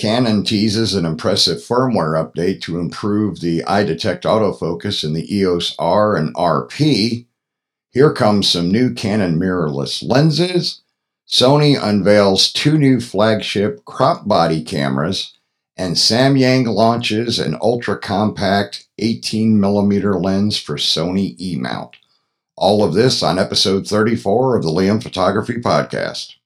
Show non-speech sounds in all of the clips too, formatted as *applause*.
Canon teases an impressive firmware update to improve the eye detect autofocus in the EOS R and RP. Here comes some new Canon mirrorless lenses. Sony unveils two new flagship crop body cameras, and Samyang launches an ultra compact 18mm lens for Sony E mount. All of this on episode 34 of the Liam Photography Podcast.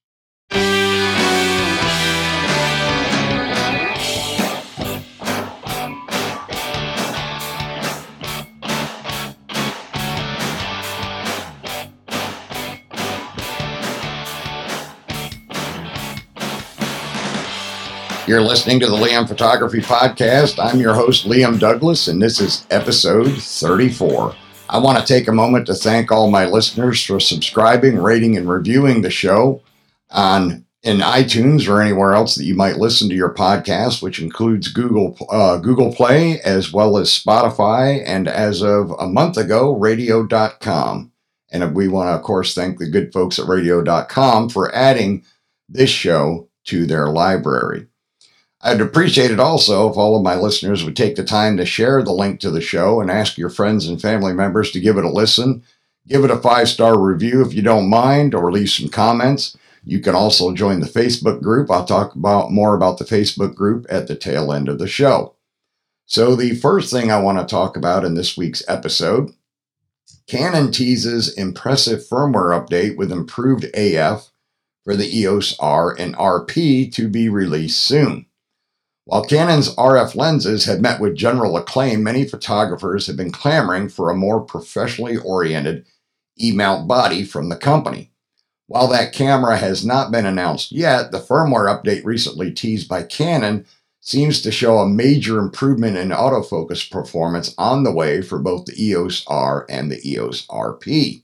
You're listening to the Liam Photography Podcast. I'm your host, Liam Douglas, and this is episode 34. I want to take a moment to thank all my listeners for subscribing, rating, and reviewing the show on in iTunes or anywhere else that you might listen to your podcast, which includes Google uh, Google Play as well as Spotify, and as of a month ago, Radio.com. And we want to, of course, thank the good folks at Radio.com for adding this show to their library. I'd appreciate it also if all of my listeners would take the time to share the link to the show and ask your friends and family members to give it a listen. Give it a five star review if you don't mind, or leave some comments. You can also join the Facebook group. I'll talk about more about the Facebook group at the tail end of the show. So, the first thing I want to talk about in this week's episode Canon teases impressive firmware update with improved AF for the EOS R and RP to be released soon. While Canon's RF lenses had met with general acclaim, many photographers have been clamoring for a more professionally oriented E mount body from the company. While that camera has not been announced yet, the firmware update recently teased by Canon seems to show a major improvement in autofocus performance on the way for both the EOS R and the EOS RP.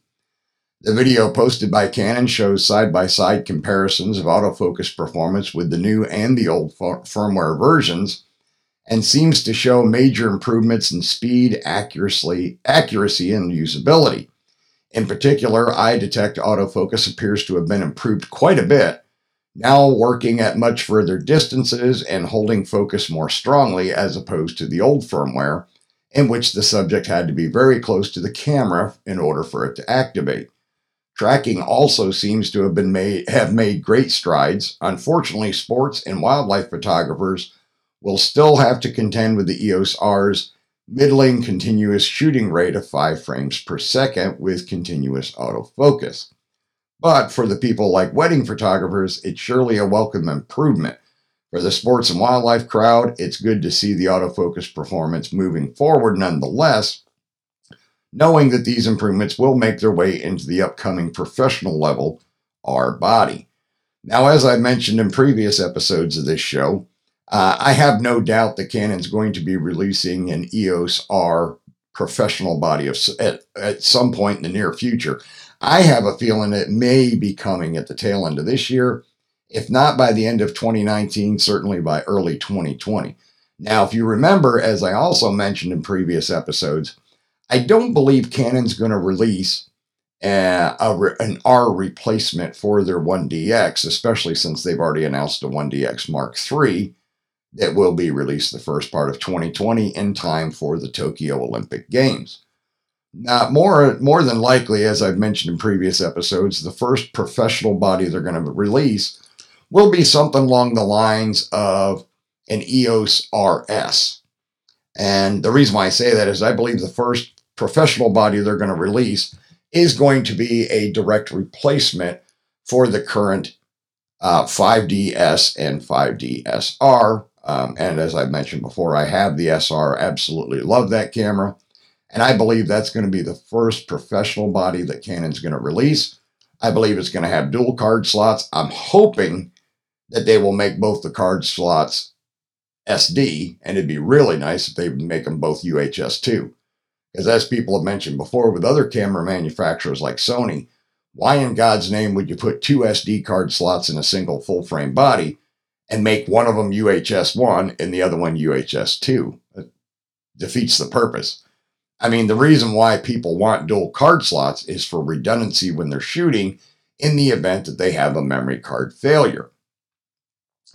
The video posted by Canon shows side by side comparisons of autofocus performance with the new and the old firmware versions and seems to show major improvements in speed, accuracy, accuracy and usability. In particular, eye detect autofocus appears to have been improved quite a bit, now working at much further distances and holding focus more strongly as opposed to the old firmware, in which the subject had to be very close to the camera in order for it to activate. Tracking also seems to have been made have made great strides. Unfortunately, sports and wildlife photographers will still have to contend with the EOS R's middling continuous shooting rate of 5 frames per second with continuous autofocus. But for the people like wedding photographers, it's surely a welcome improvement. For the sports and wildlife crowd, it's good to see the autofocus performance moving forward nonetheless, knowing that these improvements will make their way into the upcoming professional level R body. Now, as I mentioned in previous episodes of this show, uh, I have no doubt that Canon's going to be releasing an EOS R professional body of, at, at some point in the near future. I have a feeling it may be coming at the tail end of this year, if not by the end of 2019, certainly by early 2020. Now, if you remember, as I also mentioned in previous episodes, I don't believe Canon's going to release uh, a, an R replacement for their 1DX, especially since they've already announced a 1DX Mark III that will be released the first part of 2020 in time for the Tokyo Olympic Games. Now, more, more than likely, as I've mentioned in previous episodes, the first professional body they're going to release will be something along the lines of an EOS RS. And the reason why I say that is I believe the first professional body they're going to release is going to be a direct replacement for the current uh, 5DS and 5DSR. Um, and as I mentioned before, I have the SR, absolutely love that camera. And I believe that's going to be the first professional body that Canon's going to release. I believe it's going to have dual card slots. I'm hoping that they will make both the card slots SD, and it'd be really nice if they would make them both UHS 2. Because as people have mentioned before with other camera manufacturers like Sony, why in God's name would you put two SD card slots in a single full frame body and make one of them UHS 1 and the other one UHS 2? It defeats the purpose. I mean, the reason why people want dual card slots is for redundancy when they're shooting in the event that they have a memory card failure.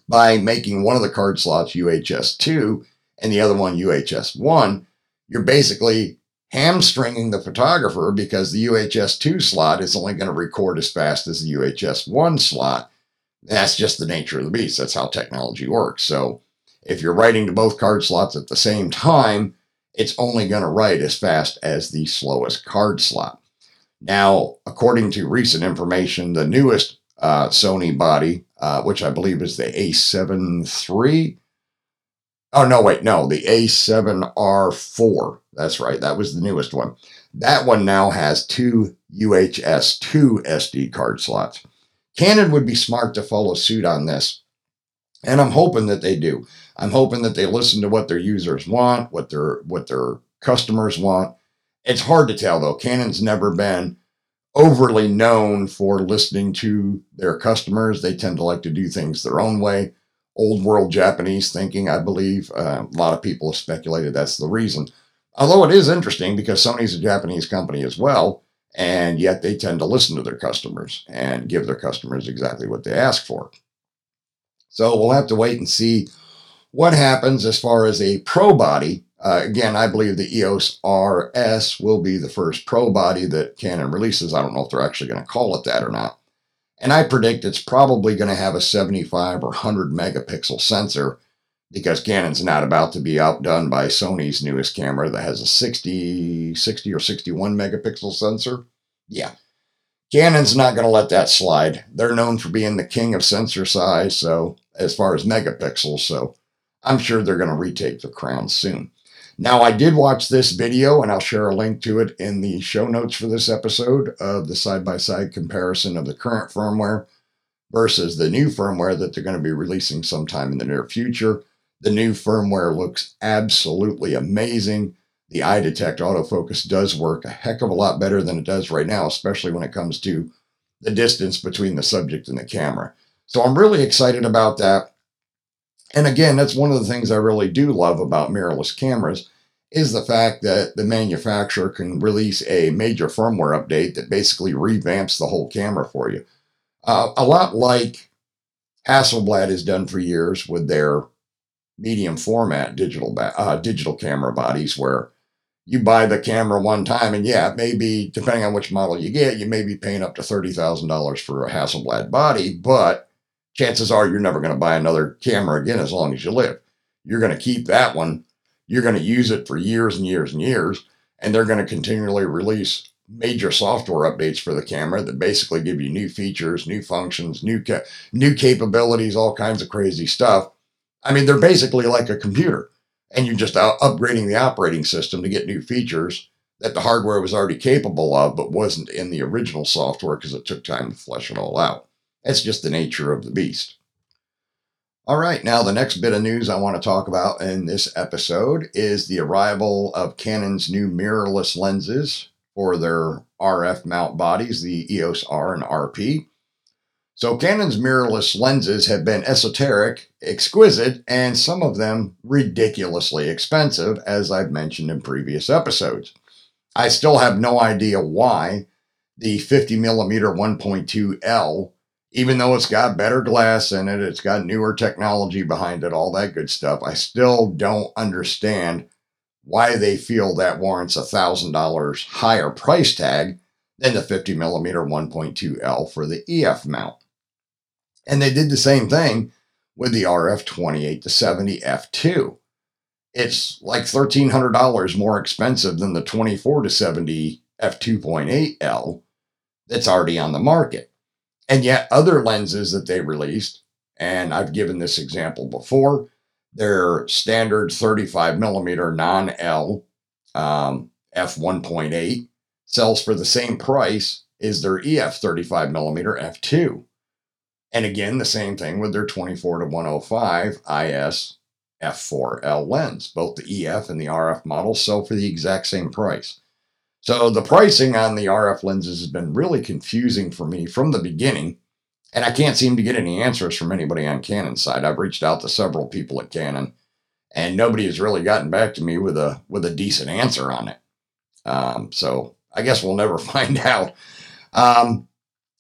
by making one of the card slots UHS 2 and the other one UHS 1, you're basically hamstringing the photographer because the UHS 2 slot is only going to record as fast as the UHS 1 slot. That's just the nature of the beast. That's how technology works. So if you're writing to both card slots at the same time, it's only going to write as fast as the slowest card slot. Now, according to recent information, the newest uh, Sony body, uh, which I believe is the A7 III, Oh, no, wait, no, the A7R4. That's right, that was the newest one. That one now has two UHS 2 SD card slots. Canon would be smart to follow suit on this, and I'm hoping that they do. I'm hoping that they listen to what their users want, what their what their customers want. It's hard to tell though. Canon's never been overly known for listening to their customers. They tend to like to do things their own way old world Japanese thinking, I believe. Uh, a lot of people have speculated that's the reason. Although it is interesting because Sony's a Japanese company as well, and yet they tend to listen to their customers and give their customers exactly what they ask for. So we'll have to wait and see what happens as far as a pro body. Uh, again, I believe the EOS RS will be the first pro body that Canon releases. I don't know if they're actually going to call it that or not. And I predict it's probably going to have a 75 or 100 megapixel sensor because Canon's not about to be outdone by Sony's newest camera that has a 60, 60 or 61 megapixel sensor. Yeah. Canon's not going to let that slide. They're known for being the king of sensor size, so as far as megapixels, so I'm sure they're going to retake the crown soon. Now, I did watch this video, and I'll share a link to it in the show notes for this episode of the side by side comparison of the current firmware versus the new firmware that they're going to be releasing sometime in the near future. The new firmware looks absolutely amazing. The eye detect autofocus does work a heck of a lot better than it does right now, especially when it comes to the distance between the subject and the camera. So I'm really excited about that. And again, that's one of the things I really do love about mirrorless cameras is the fact that the manufacturer can release a major firmware update that basically revamps the whole camera for you. Uh, a lot like Hasselblad has done for years with their medium format digital ba- uh, digital camera bodies, where you buy the camera one time, and yeah, maybe depending on which model you get, you may be paying up to thirty thousand dollars for a Hasselblad body, but chances are you're never going to buy another camera again as long as you live. You're going to keep that one. You're going to use it for years and years and years. And they're going to continually release major software updates for the camera that basically give you new features, new functions, new ca- new capabilities, all kinds of crazy stuff. I mean, they're basically like a computer, and you're just upgrading the operating system to get new features that the hardware was already capable of, but wasn't in the original software because it took time to flesh it all out. That's just the nature of the beast. All right, now the next bit of news I want to talk about in this episode is the arrival of Canon's new mirrorless lenses for their RF mount bodies, the EOS R and RP. So, Canon's mirrorless lenses have been esoteric, exquisite, and some of them ridiculously expensive, as I've mentioned in previous episodes. I still have no idea why the 50 millimeter 1.2L even though it's got better glass in it, it's got newer technology behind it, all that good stuff, I still don't understand why they feel that warrants a thousand dollars higher price tag than the 50 millimeter 1.2L for the EF mount. And they did the same thing with the RF 28 to 70 F2. It's like $1,300 more expensive than the 24 to 70 F2.8L that's already on the market. And yet, other lenses that they released, and I've given this example before, their standard 35 millimeter non L um, f1.8 sells for the same price as their EF 35 millimeter f2. And again, the same thing with their 24 to 105 IS f4L lens. Both the EF and the RF models sell for the exact same price. So the pricing on the RF lenses has been really confusing for me from the beginning, and I can't seem to get any answers from anybody on Canon's side. I've reached out to several people at Canon, and nobody has really gotten back to me with a with a decent answer on it. Um, so I guess we'll never *laughs* find out. Um,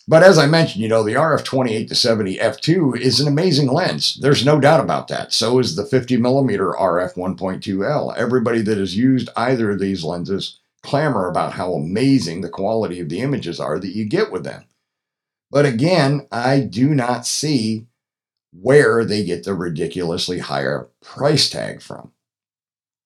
But as I mentioned, you know, the RF 28 to 70 f2 is an amazing lens. There's no doubt about that. So is the 50 millimeter RF 1.2L. Everybody that has used either of these lenses clamor about how amazing the quality of the images are that you get with them. But again, I do not see where they get the ridiculously higher price tag from.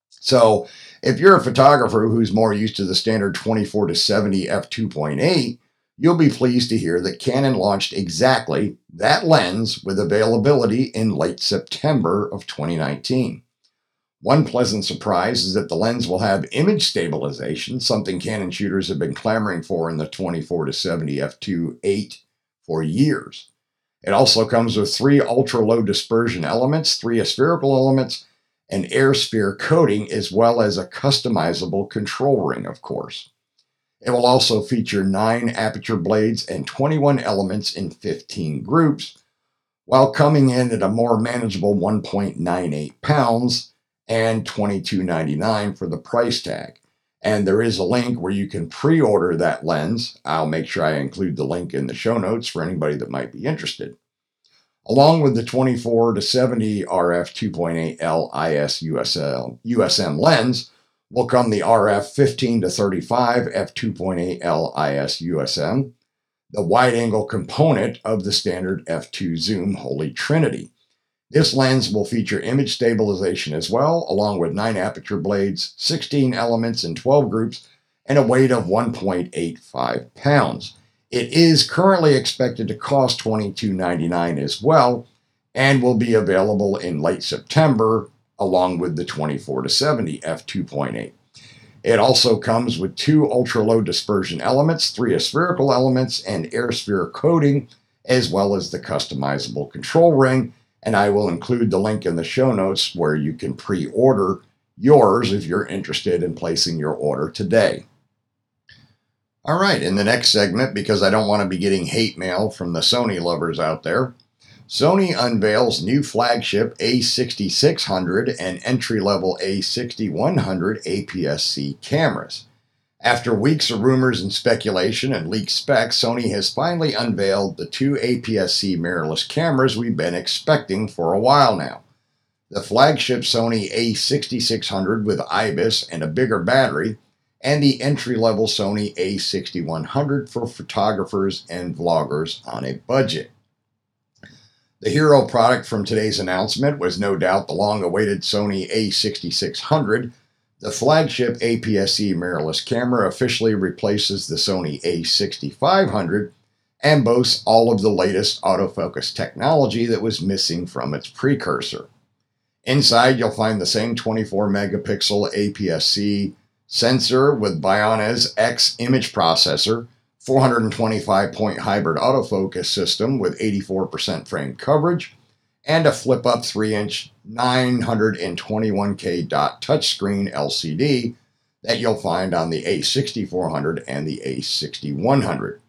So, if you're a photographer who's more used to the standard 24 to 70 f2.8, you'll be pleased to hear that Canon launched exactly that lens with availability in late September of 2019. One pleasant surprise is that the lens will have image stabilization, something Canon shooters have been clamoring for in the 24 to 70 f2.8 for years. It also comes with three ultra low dispersion elements, three aspherical elements, an air sphere coating, as well as a customizable control ring, of course. It will also feature 9 aperture blades and 21 elements in 15 groups, while coming in at a more manageable 1.98 pounds and $22.99 for the price tag. And there is a link where you can pre order that lens. I'll make sure I include the link in the show notes for anybody that might be interested. Along with the 24 to 70 RF 2.8L IS USL, USM lens, will come the RF 15 to 35 f2.8 LIS USM, the wide angle component of the standard f2 zoom Holy Trinity. This lens will feature image stabilization as well, along with 9 aperture blades, 16 elements in 12 groups, and a weight of 1.85 pounds. It is currently expected to cost $22.99 as well, and will be available in late September along with the 24 to 70 f2.8. It also comes with two ultra low dispersion elements, three aspherical elements, and air sphere coating, as well as the customizable control ring. And I will include the link in the show notes where you can pre order yours if you're interested in placing your order today. All right, in the next segment, because I don't want to be getting hate mail from the Sony lovers out there, Sony unveils new flagship A6600 and entry level A6100 APS C cameras. After weeks of rumors and speculation and leaked specs, Sony has finally unveiled the two APS C mirrorless cameras we've been expecting for a while now. The flagship Sony A6600 with IBIS and a bigger battery, and the entry level Sony A6100 for photographers and vloggers on a budget. The hero product from today's announcement was no doubt the long awaited Sony A6600. The flagship APS C mirrorless camera officially replaces the Sony A6500 and boasts all of the latest autofocus technology that was missing from its precursor. Inside, you'll find the same 24 megapixel APS C sensor with Bionz X image processor 425 point hybrid autofocus system with 84% frame coverage, and a flip up 3 inch 921K dot touchscreen LCD that you'll find on the A6400 and the A6100.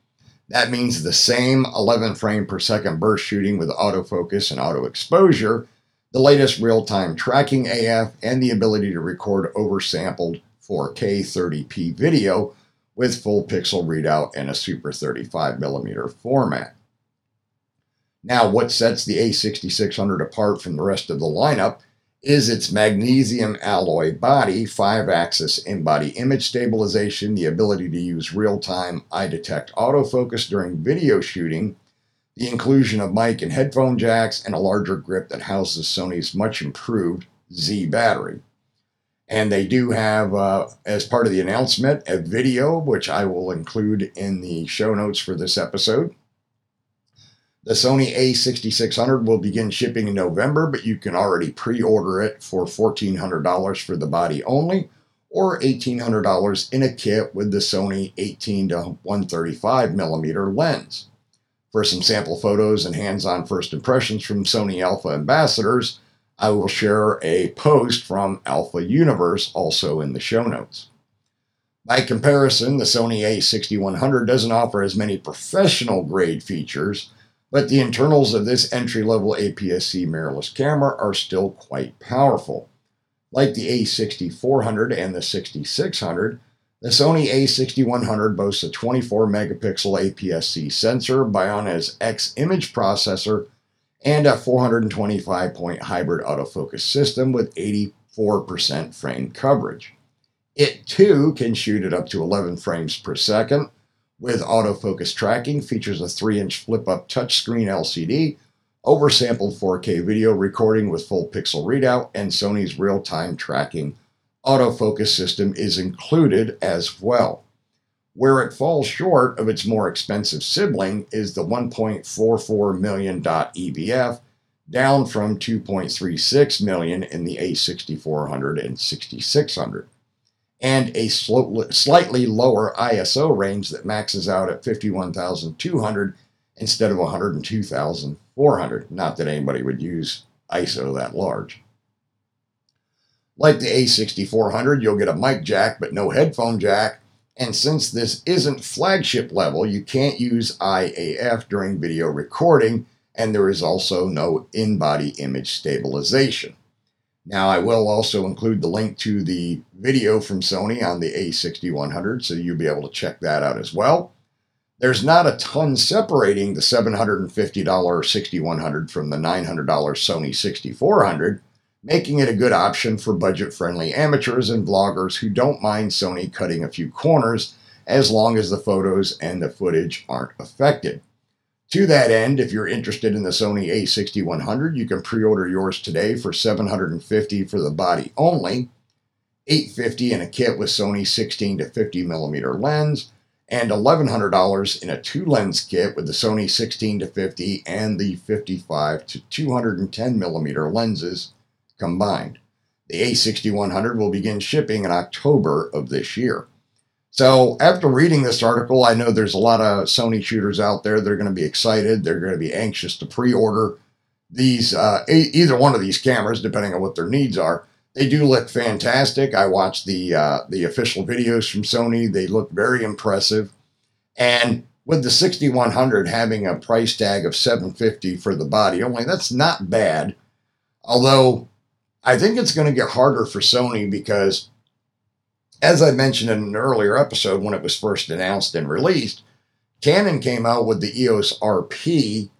That means the same 11 frame per second burst shooting with autofocus and auto exposure, the latest real time tracking AF, and the ability to record oversampled 4K 30p video with full pixel readout and a Super 35mm format. Now, what sets the A6600 apart from the rest of the lineup is its magnesium alloy body, 5 axis in body image stabilization, the ability to use real time eye detect autofocus during video shooting, the inclusion of mic and headphone jacks, and a larger grip that houses Sony's much improved Z battery. And they do have, uh, as part of the announcement, a video, which I will include in the show notes for this episode. The Sony A6600 will begin shipping in November, but you can already pre order it for $1,400 for the body only, or $1,800 in a kit with the Sony 18 to 135 millimeter lens. For some sample photos and hands on first impressions from Sony Alpha ambassadors, I will share a post from Alpha Universe also in the show notes. By comparison, the Sony A6100 doesn't offer as many professional grade features, but the internals of this entry level APS C mirrorless camera are still quite powerful. Like the A6400 and the 6600, The Sony a6100 boasts a 24 megapixel APS-C sensor, Bionz X image processor, and a 425 point hybrid autofocus system with 84% frame coverage. It too can shoot at up to 11 frames per second. With autofocus tracking, features a 3 inch flip up touchscreen LCD, oversampled 4K video recording with full pixel readout, and Sony's real time tracking autofocus system is included as well. Where it falls short of its more expensive sibling is the 1.44 million dot EVF, down from 2.36 million in the A6400 and 6600, and a slightly lower ISO range that maxes out at 51,200 instead of 102,400. Not that anybody would use ISO that large. Like the A6400, you'll get a mic jack but no headphone jack. And since this isn't flagship level, you can't use eye AF during video recording, and there is also no in body image stabilization. Now, I will also include the link to the video from Sony on the A6100, so you'll be able to check that out as well. There's not a ton separating the $750 6100 from the $900 Sony 6400, making it a good option for budget friendly amateurs and vloggers who don't mind Sony cutting a few corners as long as the photos and the footage aren't affected. To that end, if you're interested in the Sony a6100, you can pre-order yours today for 750 for the body only, 850 in a kit with Sony 16 to 50 millimeter lens, and $1,100 in a two lens kit with the Sony 16 to 50 and the 55 to 210 millimeter lenses combined. The A6100 will begin shipping in October of this year. So, after reading this article, I know there's a lot of Sony shooters out there that are going to be excited. They're going to be anxious to pre order these, uh, a- either one of these cameras, depending on what their needs are. They do look fantastic. I watched the uh, the official videos from Sony. They look very impressive. And with the 6100 having a price tag of 750 for the body only, that's not bad. Although I think it's going to get harder for Sony because, as I mentioned in an earlier episode when it was first announced and released, Canon came out with the EOS RP,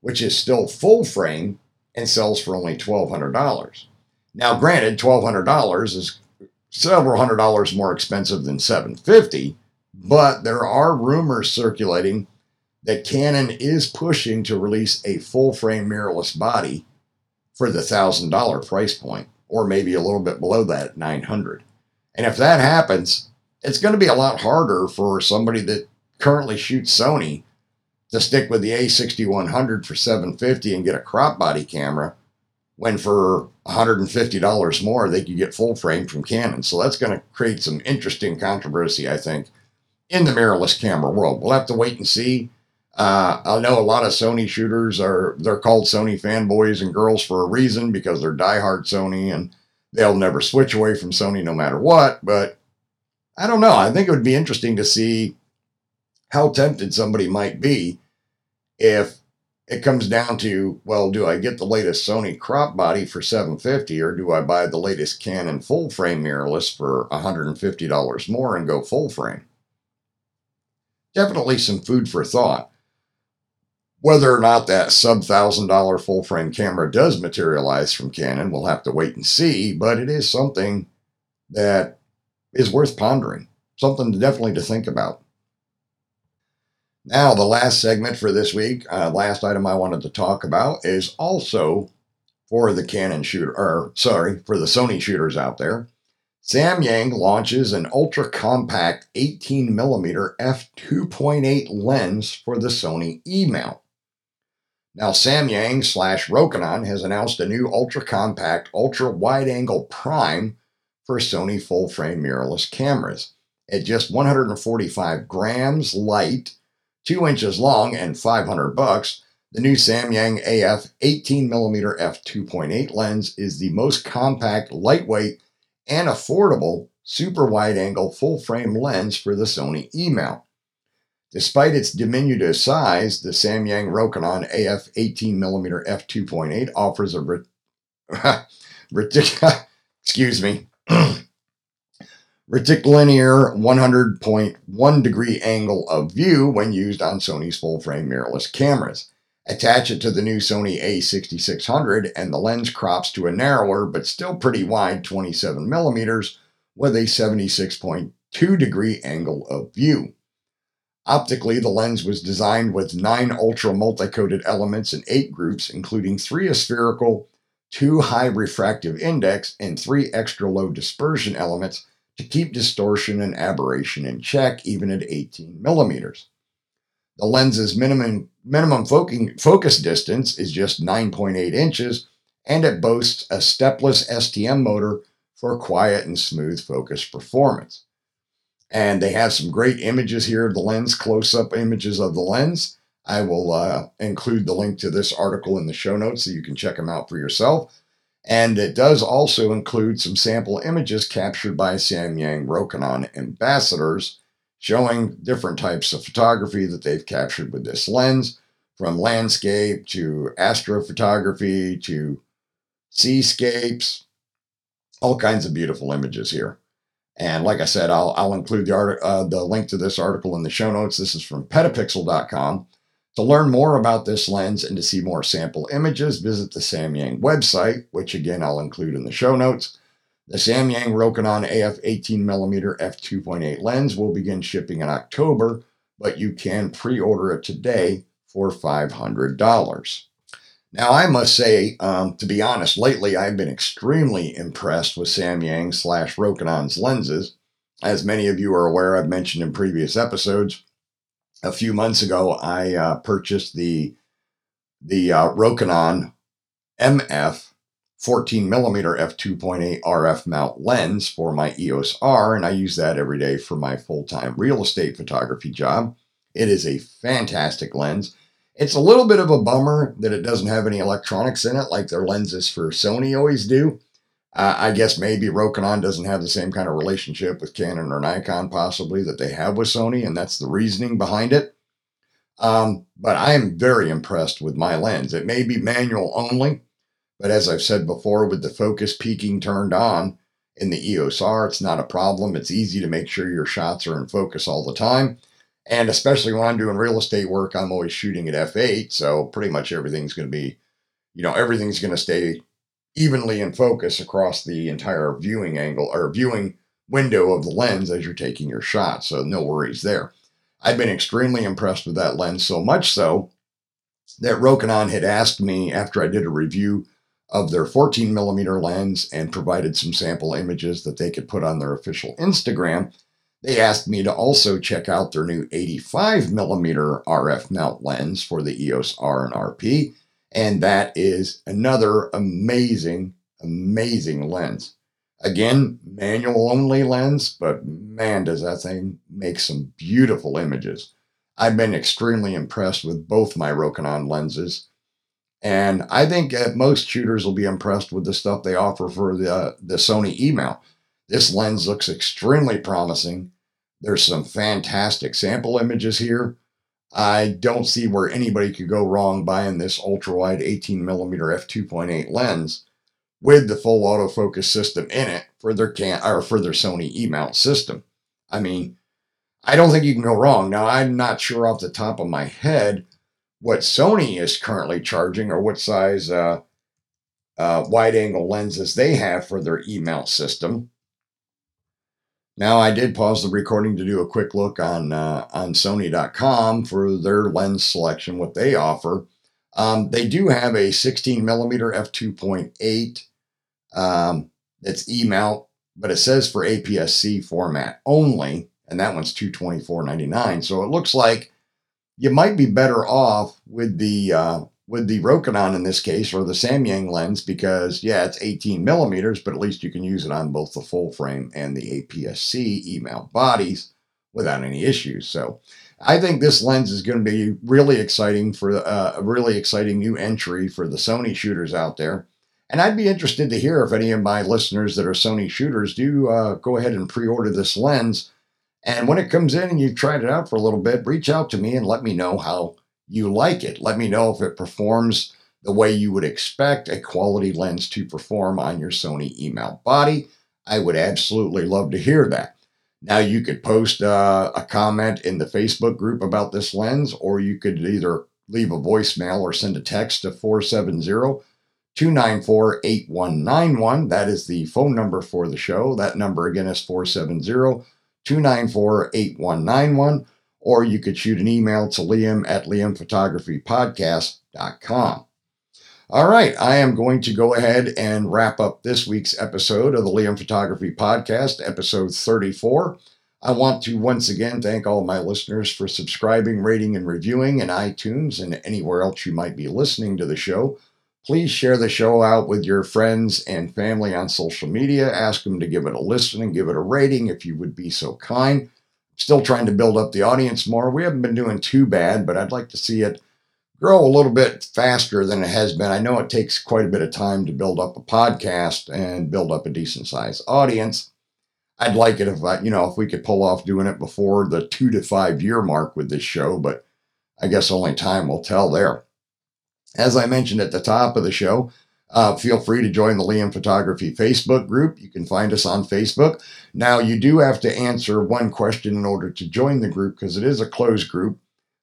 which is still full frame and sells for only $1,200. Now, granted, $1,200 is several hundred dollars more expensive than 750 but there are rumors circulating that Canon is pushing to release a full frame mirrorless body for the thousand dollar price point, or maybe a little bit below that at 900. And if that happens, it's going to be a lot harder for somebody that currently shoots Sony to stick with the A6100 for 750 and get a crop body camera when for $150 more they could get full frame from Canon. So that's going to create some interesting controversy, I think, in the mirrorless camera world. We'll have to wait and see uh, I know a lot of Sony shooters are they're called Sony fanboys and girls for a reason because they're diehard Sony and they'll never switch away from Sony no matter what. But I don't know. I think it would be interesting to see how tempted somebody might be if it comes down to well, do I get the latest Sony crop body for 750 or do I buy the latest Canon full frame mirrorless for $150 more and go full frame? Definitely some food for thought. Whether or not that sub thousand dollar full frame camera does materialize from Canon, we'll have to wait and see, but it is something that is worth pondering, something definitely to think about. Now, the last segment for this week, uh, last item I wanted to talk about is also for the Canon shooter, or sorry, for the Sony shooters out there. Samyang launches an ultra compact 18mm f2.8 lens for the Sony E mount. Now, Samyang slash Rokinon has announced a new ultra compact, ultra wide angle prime for Sony full frame mirrorless cameras. At just 145 grams light, 2 inches long, and 500 bucks, the new Samyang AF 18mm f2.8 lens is the most compact, lightweight, and affordable super wide angle full frame lens for the Sony E mount. Despite its diminutive size, the Samyang Rokinon AF 18mm f2.8 offers a *laughs* ridiculous, *laughs* excuse me, *clears throat* Reticlinear 100.1 degree angle of view when used on Sony's full frame mirrorless cameras. Attach it to the new Sony a6600 and the lens crops to a narrower but still pretty wide 27 millimeters with a 76.2 degree angle of view. Optically, the lens was designed with nine ultra multi-coated elements in eight groups, including three aspherical, two high refractive index, and three extra low dispersion elements to keep distortion and aberration in check, even at 18 millimeters. The lens's minimum, minimum focus distance is just 9.8 inches, and it boasts a stepless STM motor for quiet and smooth focus performance. And they have some great images here of the lens, close up images of the lens. I will uh, include the link to this article in the show notes so you can check them out for yourself. And it does also include some sample images captured by Samyang Rokinon ambassadors showing different types of photography that they've captured with this lens, from landscape to astrophotography to seascapes, all kinds of beautiful images here. And like I said, I'll, I'll include the, art, uh, the link to this article in the show notes. This is from petapixel.com. To learn more about this lens and to see more sample images, visit the Samyang website, which again I'll include in the show notes. The Samyang Rokinon AF 18mm f2.8 lens will begin shipping in October, but you can pre order it today for $500. Now, I must say, um, to be honest, lately I've been extremely impressed with Samyang slash Rokinon's lenses. As many of you are aware, I've mentioned in previous episodes, a few months ago I uh, purchased the the uh, Rokinon MF 14 millimeter f2.8 RF mount lens for my EOS R, and I use that every day for my full time real estate photography job. It is a fantastic lens. It's a little bit of a bummer that it doesn't have any electronics in it like their lenses for Sony always do. Uh, I guess maybe Rokinon doesn't have the same kind of relationship with Canon or Nikon, possibly, that they have with Sony, and that's the reasoning behind it. Um, but I am very impressed with my lens. It may be manual only, but as I've said before, with the focus peaking turned on in the EOS R, it's not a problem. It's easy to make sure your shots are in focus all the time. And especially when I'm doing real estate work, I'm always shooting at f8. So pretty much everything's going to be, you know, everything's going to stay evenly in focus across the entire viewing angle or viewing window of the lens as you're taking your shot. So no worries there. I've been extremely impressed with that lens, so much so that Rokinon had asked me after I did a review of their 14 millimeter lens and provided some sample images that they could put on their official Instagram they asked me to also check out their new 85 millimeter RF mount lens for the EOS R and RP, and that is another amazing, amazing lens. Again, manual only lens, but man, does that thing make some beautiful images. I've been extremely impressed with both my Rokinon lenses. And I think most shooters will be impressed with the stuff they offer for the, the Sony E mount. This lens looks extremely promising. There's some fantastic sample images here. I don't see where anybody could go wrong buying this ultra wide 18 millimeter f2.8 lens with the full autofocus system in it for their can or for their Sony E mount system. I mean, I don't think you can go wrong. Now, I'm not sure off the top of my head what Sony is currently charging or what size uh, uh, wide angle lenses they have for their E mount system. Now, I did pause the recording to do a quick look on uh, on Sony.com for their lens selection, what they offer. Um, they do have a 16 millimeter f2.8 um, that's E mount, but it says for APS-C format only, and that one's 224.99. So it looks like you might be better off with the uh, with the Rokinon in this case, or the Samyang lens, because yeah, it's 18 millimeters, but at least you can use it on both the full frame and the APS-C E-mount bodies without any issues. So I think this lens is going to be really exciting for uh, a really exciting new entry for the Sony shooters out there. And I'd be interested to hear if any of my listeners that are Sony shooters do uh, go ahead and pre-order this lens. And when it comes in and you've tried it out for a little bit, reach out to me and let me know how you like it. Let me know if it performs the way you would expect a quality lens to perform on your Sony E mount body. I would absolutely love to hear that. Now, you could post uh, a comment in the Facebook group about this lens, or you could either leave a voicemail or send a text to 470 294 8191. That is the phone number for the show. That number again is 470 294 8191. Or you could shoot an email to Liam at liamphotographypodcast.com. All right, I am going to go ahead and wrap up this week's episode of the Liam Photography Podcast, episode 34. I want to once again thank all my listeners for subscribing, rating, and reviewing in iTunes and anywhere else you might be listening to the show. Please share the show out with your friends and family on social media. Ask them to give it a listen and give it a rating if you would be so kind. Still trying to build up the audience more. We haven't been doing too bad, but I'd like to see it grow a little bit faster than it has been. I know it takes quite a bit of time to build up a podcast and build up a decent sized audience. I'd like it if I, you know, if we could pull off doing it before the two to five year mark with this show, but I guess only time will tell there. As I mentioned at the top of the show, uh, feel free to join the Liam Photography Facebook group. You can find us on Facebook. Now, you do have to answer one question in order to join the group because it is a closed group.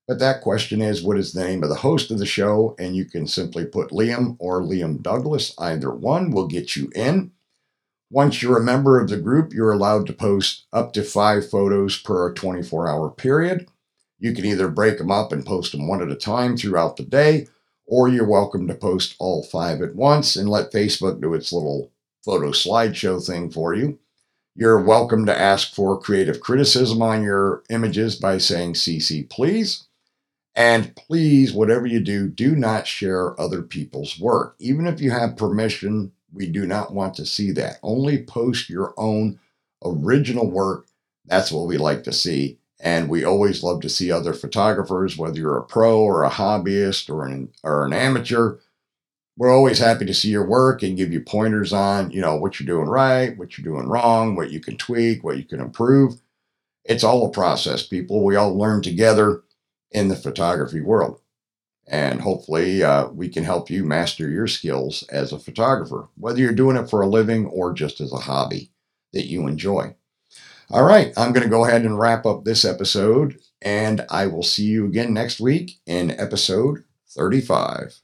But that question is what is the name of the host of the show? And you can simply put Liam or Liam Douglas. Either one will get you in. Once you're a member of the group, you're allowed to post up to five photos per 24 hour period. You can either break them up and post them one at a time throughout the day, or you're welcome to post all five at once and let Facebook do its little photo slideshow thing for you. You're welcome to ask for creative criticism on your images by saying CC please. And please, whatever you do, do not share other people's work. Even if you have permission, we do not want to see that. Only post your own original work. That's what we like to see. And we always love to see other photographers, whether you're a pro or a hobbyist or an, or an amateur. We're always happy to see your work and give you pointers on, you know, what you're doing right, what you're doing wrong, what you can tweak, what you can improve. It's all a process, people. We all learn together in the photography world. And hopefully, uh, we can help you master your skills as a photographer, whether you're doing it for a living or just as a hobby that you enjoy. All right, I'm going to go ahead and wrap up this episode, and I will see you again next week in episode 35.